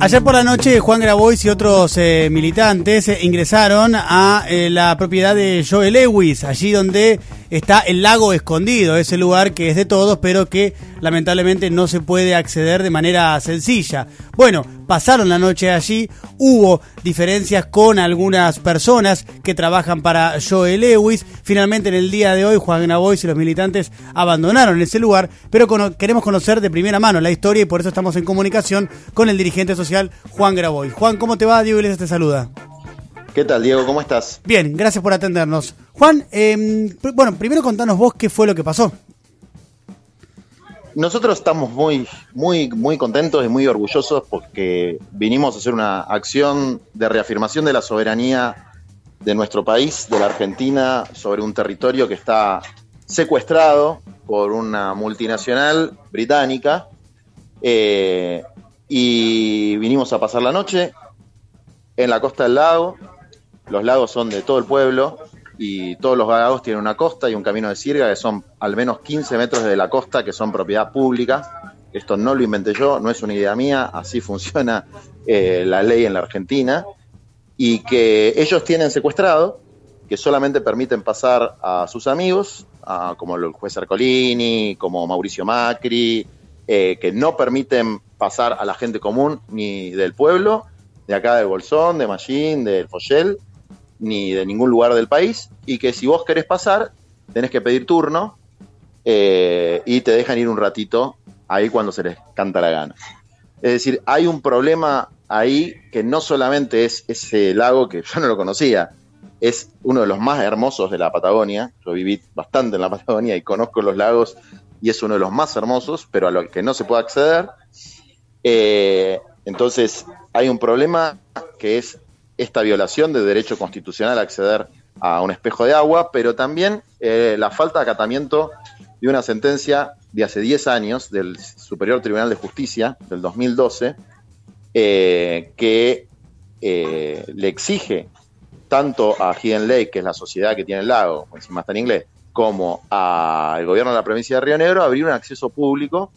Ayer por la noche Juan Grabois y otros eh, militantes eh, ingresaron a eh, la propiedad de Joe Lewis, allí donde está el lago escondido, ese lugar que es de todos, pero que lamentablemente no se puede acceder de manera sencilla. Bueno, pasaron la noche allí, hubo diferencias con algunas personas que trabajan para Joe Lewis. Finalmente en el día de hoy Juan Grabois y los militantes abandonaron ese lugar, pero queremos conocer de primera mano la historia y por eso estamos en comunicación con el dirigente social Juan Grabois. Juan, ¿cómo te va? Diego Iglesias te saluda. ¿Qué tal, Diego? ¿Cómo estás? Bien, gracias por atendernos. Juan, eh, bueno, primero contanos vos qué fue lo que pasó. Nosotros estamos muy, muy, muy contentos y muy orgullosos porque vinimos a hacer una acción de reafirmación de la soberanía de nuestro país, de la Argentina, sobre un territorio que está secuestrado por una multinacional británica. Eh, y vinimos a pasar la noche en la costa del lago. Los lagos son de todo el pueblo y todos los lagos tienen una costa y un camino de sirga que son al menos 15 metros de la costa que son propiedad pública. Esto no lo inventé yo, no es una idea mía, así funciona eh, la ley en la Argentina. Y que ellos tienen secuestrado, que solamente permiten pasar a sus amigos, como el juez Arcolini, como Mauricio Macri, eh, que no permiten pasar a la gente común ni del pueblo, de acá de Bolsón, de Mallín, del Foyel, ni de ningún lugar del país, y que si vos querés pasar, tenés que pedir turno eh, y te dejan ir un ratito ahí cuando se les canta la gana. Es decir, hay un problema ahí que no solamente es ese lago que yo no lo conocía, es uno de los más hermosos de la Patagonia. Yo viví bastante en la Patagonia y conozco los lagos y es uno de los más hermosos, pero a los que no se puede acceder. Eh, entonces, hay un problema que es esta violación de derecho constitucional a acceder a un espejo de agua, pero también eh, la falta de acatamiento de una sentencia de hace 10 años del Superior Tribunal de Justicia del 2012, eh, que le exige tanto a Hidden Lake, que es la sociedad que tiene el lago, encima está en inglés, como al gobierno de la provincia de Río Negro, abrir un acceso público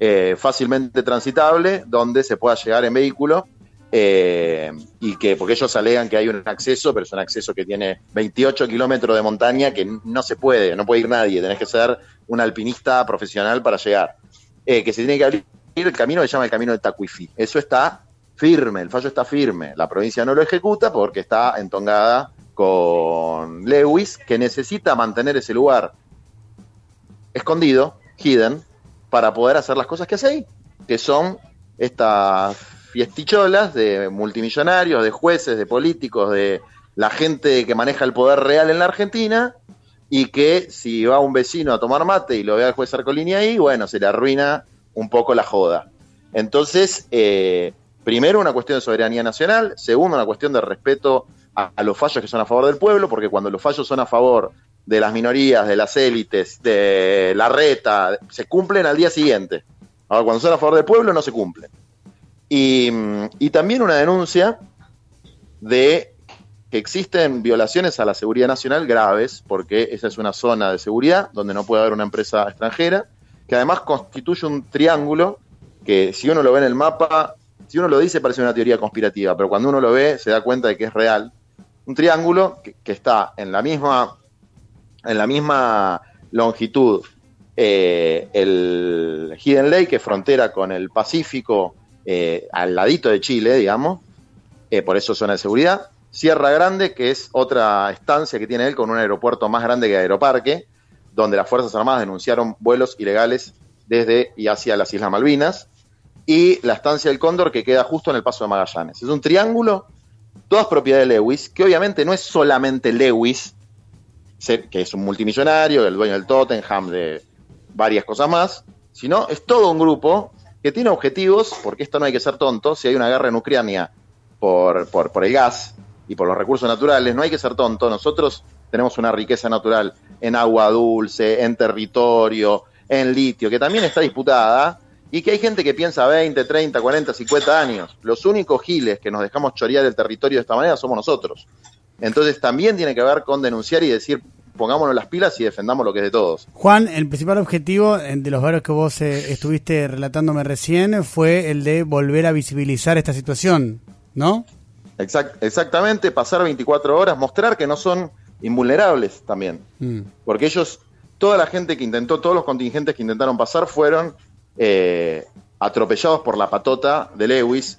eh, fácilmente transitable, donde se pueda llegar en vehículo, eh, y que, porque ellos alegan que hay un acceso, pero es un acceso que tiene 28 kilómetros de montaña que no se puede, no puede ir nadie, tenés que ser un alpinista profesional para llegar. Eh, que se tiene que abrir el camino se llama el camino de Tacuifi. Eso está firme, el fallo está firme. La provincia no lo ejecuta porque está entongada con Lewis, que necesita mantener ese lugar escondido, hidden, para poder hacer las cosas que hace ahí, que son estas fiesticholas de multimillonarios, de jueces, de políticos, de la gente que maneja el poder real en la Argentina, y que si va un vecino a tomar mate y lo ve al juez Arcolini ahí, bueno, se le arruina un poco la joda. Entonces, eh, primero una cuestión de soberanía nacional, segundo una cuestión de respeto a, a, los fallos que son a favor del pueblo, porque cuando los fallos son a favor de las minorías, de las élites, de la reta, se cumplen al día siguiente. Ahora, cuando son a favor del pueblo, no se cumplen. Y, también una denuncia de que existen violaciones a la seguridad nacional graves, porque esa es una zona de seguridad donde no puede haber una empresa extranjera, que además constituye un triángulo que si uno lo ve en el mapa, si uno lo dice parece una teoría conspirativa, pero cuando uno lo ve se da cuenta de que es real. Un triángulo que, está en la misma en la misma longitud eh, el Hidden Lake, que frontera con el Pacífico, eh, al ladito de Chile, digamos, eh, por eso zona de seguridad. Sierra Grande, que es otra estancia que tiene él con un aeropuerto más grande que Aeroparque, donde las Fuerzas Armadas denunciaron vuelos ilegales desde y hacia las Islas Malvinas. Y la estancia del Cóndor, que queda justo en el paso de Magallanes. Es un triángulo, todas propiedad de Lewis, que obviamente no es solamente Lewis, que es un multimillonario, el dueño del Tottenham, de varias cosas más, sino es todo un grupo que tiene objetivos, porque esto no hay que ser tonto, si hay una guerra en Ucrania por, por, por el gas y por los recursos naturales, no hay que ser tonto, nosotros tenemos una riqueza natural en agua dulce, en territorio, en litio, que también está disputada, y que hay gente que piensa 20, 30, 40, 50 años. Los únicos giles que nos dejamos chorear el territorio de esta manera somos nosotros. Entonces también tiene que ver con denunciar y decir pongámonos las pilas y defendamos lo que es de todos. Juan, el principal objetivo eh, de los varios que vos eh, estuviste relatándome recién fue el de volver a visibilizar esta situación, ¿no? exactamente, pasar 24 horas, mostrar que no son invulnerables también. Mm. Porque ellos, toda la gente que intentó, todos los contingentes que intentaron pasar fueron eh, atropellados por la patota de Lewis.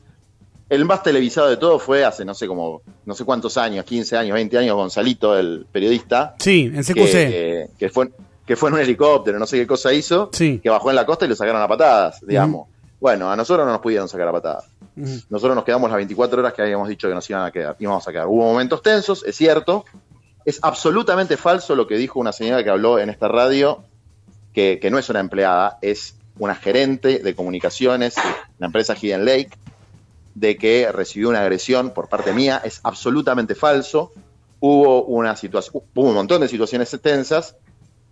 El más televisado de todo fue hace no sé como, no sé cuántos años, 15 años, 20 años, Gonzalito, el periodista. Sí, en CQC. Que, fue, que fue en un helicóptero, no sé qué cosa hizo, que bajó en la costa y lo sacaron a patadas, digamos. Bueno, a nosotros no nos pudieron sacar a patadas. Nosotros nos quedamos las 24 horas que habíamos dicho que nos iban a quedar, íbamos a quedar. Hubo momentos tensos, es cierto. Es absolutamente falso lo que dijo una señora que habló en esta radio, que, no es una empleada, es una gerente de comunicaciones de la empresa Hidden Lake, de que recibió una agresión por parte mía. Es absolutamente falso. Hubo una situación, hubo un montón de situaciones tensas.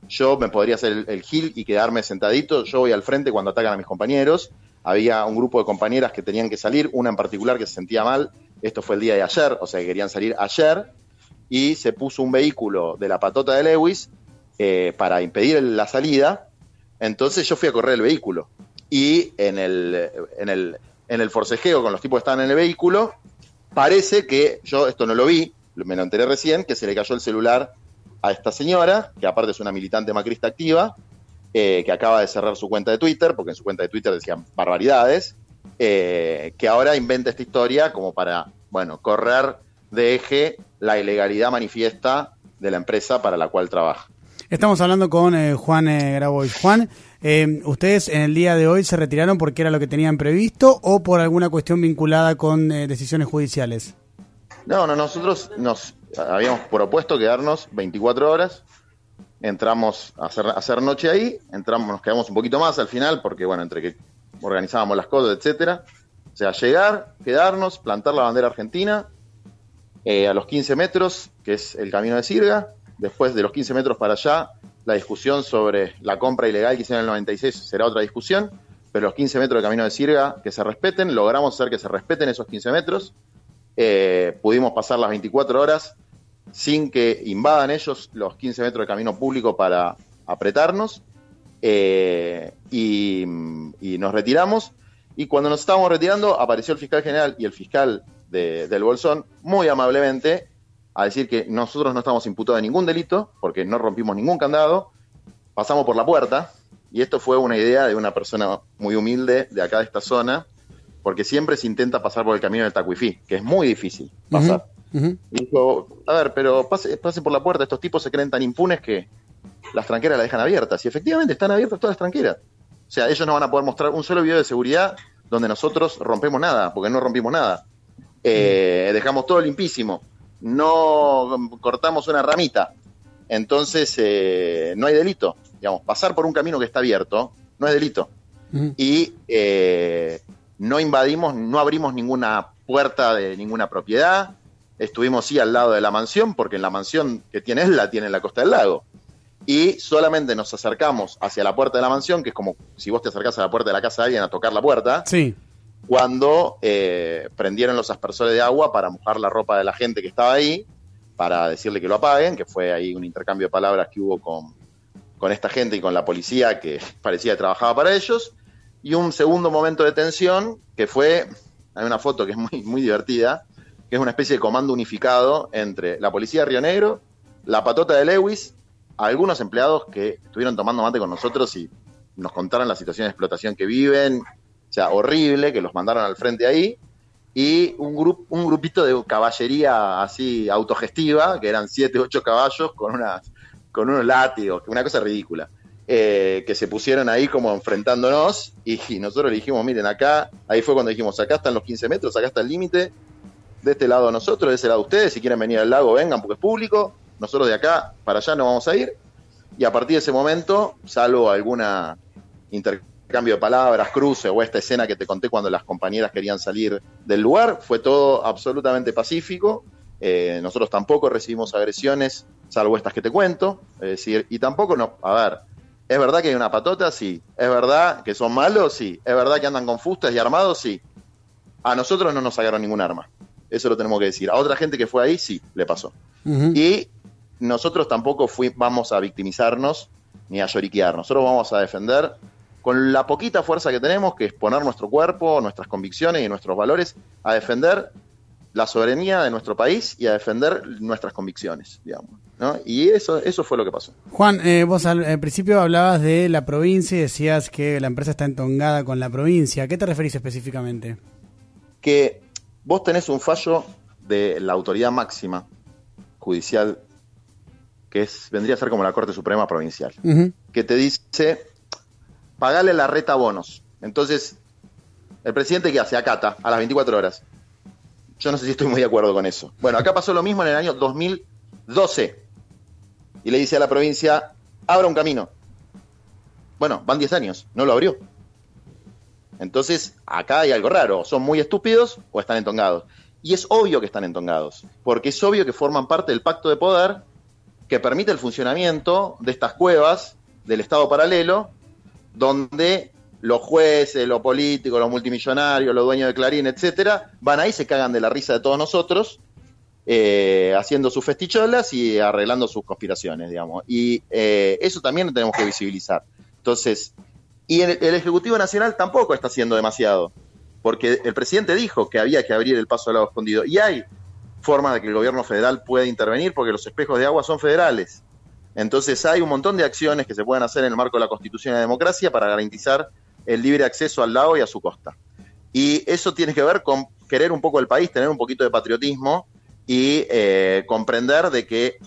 Yo me podría hacer el, gil y quedarme sentadito. Yo voy al frente cuando atacan a mis compañeros había un grupo de compañeras que tenían que salir, una en particular que se sentía mal, esto fue el día de ayer, o sea que querían salir ayer, y se puso un vehículo de la patota de Lewis eh, para impedir la salida, entonces yo fui a correr el vehículo, y en el, en el, en el forcejeo con los tipos que estaban en el vehículo, parece que, yo esto no lo vi, me lo enteré recién, que se le cayó el celular a esta señora, que aparte es una militante macrista activa, eh, que acaba de cerrar su cuenta de Twitter, porque en su cuenta de Twitter decían barbaridades, eh, que ahora inventa esta historia como para, bueno, correr de eje la ilegalidad manifiesta de la empresa para la cual trabaja. Estamos hablando con eh, Juan Grabois. Juan, ¿ustedes en el día de hoy se retiraron porque era lo que tenían previsto o por alguna cuestión vinculada con decisiones judiciales? No, no, nosotros nos habíamos propuesto quedarnos 24 horas entramos a hacer, hacer noche ahí, entramos, nos quedamos un poquito más al final, porque bueno, entre que organizábamos las cosas, etcétera. O sea, llegar, quedarnos, plantar la bandera argentina eh, a los 15 metros, que es el camino de Sirga. Después de los 15 metros para allá, la discusión sobre la compra ilegal que hicieron en el 96 será otra discusión, pero los 15 metros de camino de Sirga que se respeten, logramos hacer que se respeten esos 15 metros. Eh, pudimos pasar las 24 horas sin que invadan ellos los 15 metros de camino público para apretarnos. Eh, y, nos retiramos. Y cuando nos estábamos retirando, apareció el fiscal general y el fiscal del Bolsón, muy amablemente, a decir que nosotros no estamos imputados de ningún delito, porque no rompimos ningún candado, pasamos por la puerta, y esto fue una idea de una persona muy humilde de acá de esta zona, porque siempre se intenta pasar por el camino del Tacuifí, que es muy difícil pasar. Dijo, a ver, pero pase, pase por la puerta, estos tipos se creen tan impunes que las tranqueras la dejan abiertas. Y efectivamente están abiertas todas las tranqueras. O sea, ellos no van a poder mostrar un solo video de seguridad donde nosotros rompemos nada, porque no rompimos nada. Eh, dejamos todo limpísimo. No cortamos una ramita. Entonces, eh, no hay delito. Digamos, pasar por un camino que está abierto no es delito. Y eh, no invadimos, no abrimos ninguna puerta de ninguna propiedad, Estuvimos sí al lado de la mansión, porque en la mansión que tiene la tiene en la costa del lago. Y solamente nos acercamos hacia la puerta de la mansión, que es como si vos te acercás a la puerta de la casa de alguien a tocar la puerta. Sí. Cuando eh, prendieron los aspersores de agua para mojar la ropa de la gente que estaba ahí, para decirle que lo apaguen, que fue ahí un intercambio de palabras que hubo con, con esta gente y con la policía que parecía que trabajaba para ellos. Y un segundo momento de tensión, que fue, hay una foto que es muy, muy divertida, que es una especie de comando unificado entre la policía de Río Negro, la patota de Lewis, algunos empleados que estuvieron tomando mate con nosotros y nos contaron la situación de explotación que viven, o sea, horrible, que los mandaron al frente ahí, y un, grupo un grupito de caballería así autogestiva, que eran siete, ocho caballos con, unas, con unos látigos, una cosa ridícula. Eh, que se pusieron ahí como enfrentándonos y, y, nosotros le dijimos, miren, acá, ahí fue cuando dijimos, acá están los 15 metros, acá está el límite, de este lado nosotros, de ese lado ustedes, si quieren venir al lago vengan porque es público, nosotros de acá para allá no vamos a ir, y a partir de ese momento, salvo alguna intercambio de palabras, cruce o esta escena que te conté cuando las compañeras querían salir del lugar, fue todo absolutamente pacífico, eh, nosotros tampoco recibimos agresiones, salvo estas que te cuento, es decir, y tampoco no, a ver, ¿es verdad que hay una patota? Sí, ¿es verdad que son malos? Sí, ¿es verdad que andan con fustas y armados? Sí. A nosotros no nos sacaron ningún arma. Eso lo tenemos que decir. A otra gente que fue ahí, sí, le pasó. Y nosotros tampoco fui, vamos a victimizarnos ni a lloriquear. Nosotros vamos a defender con la poquita fuerza que tenemos, que es poner nuestro cuerpo, nuestras convicciones y nuestros valores, a defender la soberanía de nuestro país y a defender nuestras convicciones, digamos. ¿no? Y eso, eso fue lo que pasó. Juan, eh, vos al, principio hablabas de la provincia y decías que la empresa está entongada con la provincia. ¿A qué te referís específicamente? Que vos tenés un fallo de la autoridad máxima judicial, que es, vendría a ser como la Corte Suprema Provincial, que te dice, pagale la reta bonos. Entonces, el presidente, ¿qué hace? Acata, a las 24 horas. Yo no sé si estoy muy de acuerdo con eso. Bueno, acá pasó lo mismo en el año 2012. Y le dice a la provincia, abra un camino. Bueno, van 10 años, no lo abrió. Entonces, acá hay algo raro. ¿Son muy estúpidos o están entongados? Y es obvio que están entongados, porque es obvio que forman parte del pacto de poder que permite el funcionamiento de estas cuevas del Estado paralelo, donde los jueces, los políticos, los multimillonarios, los dueños de Clarín, etcétera, van ahí, se cagan de la risa de todos nosotros, eh, haciendo sus festicholas y arreglando sus conspiraciones, digamos. Y eh, eso también lo tenemos que visibilizar. Entonces, y el, el, Ejecutivo Nacional tampoco está haciendo demasiado, porque el presidente dijo que había que abrir el paso del agua escondido, y hay formas de que el gobierno federal pueda intervenir porque los espejos de agua son federales. Entonces hay un montón de acciones que se pueden hacer en el marco de la Constitución y la democracia para garantizar el libre acceso al lago y a su costa. Y eso tiene que ver con querer un poco el país, tener un poquito de patriotismo y eh, comprender de que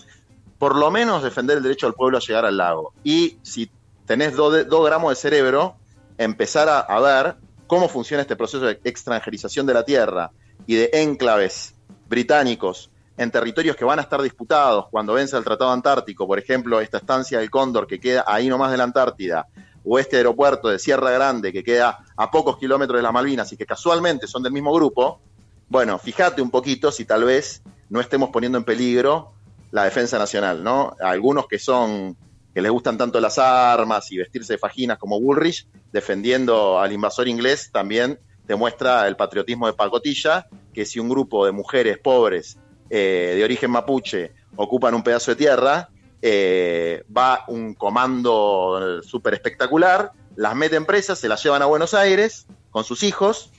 por lo menos defender el derecho del pueblo a llegar al lago. Y si tenés dos gramos de cerebro, empezar a, ver cómo funciona este proceso de extranjerización de la tierra y de enclaves británicos en territorios que van a estar disputados cuando vence el Tratado Antártico, por ejemplo, esta estancia del Cóndor que queda ahí nomás de la Antártida, o este aeropuerto de Sierra Grande que queda a pocos kilómetros de las Malvinas y que casualmente son del mismo grupo, bueno, fíjate un poquito si tal vez no estemos poniendo en peligro la defensa nacional, ¿no? Algunos que son, que les gustan tanto las armas y vestirse de fajinas como Bullrich, defendiendo al invasor inglés, también demuestra el patriotismo de pacotilla, que si un grupo de mujeres pobres eh, de origen mapuche ocupan un pedazo de tierra, eh, va un comando súper espectacular, las mete en presa, se las llevan a Buenos Aires con sus hijos,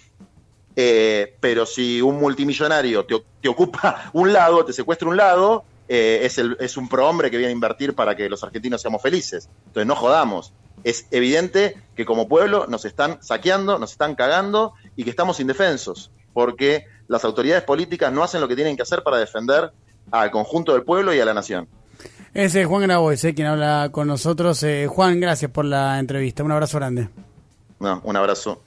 eh, pero si un multimillonario te, te, ocupa un lago, te secuestra un lago, eh, es, el, es un prohombre que viene a invertir para que los argentinos seamos felices. Entonces no jodamos. Es evidente que como pueblo nos están saqueando, nos están cagando y que estamos indefensos, porque las autoridades políticas no hacen lo que tienen que hacer para defender al conjunto del pueblo y a la nación. Ese es Juan Grabois, eh, quien habla con nosotros. Eh, Juan, gracias por la entrevista. Un abrazo grande. No, un abrazo.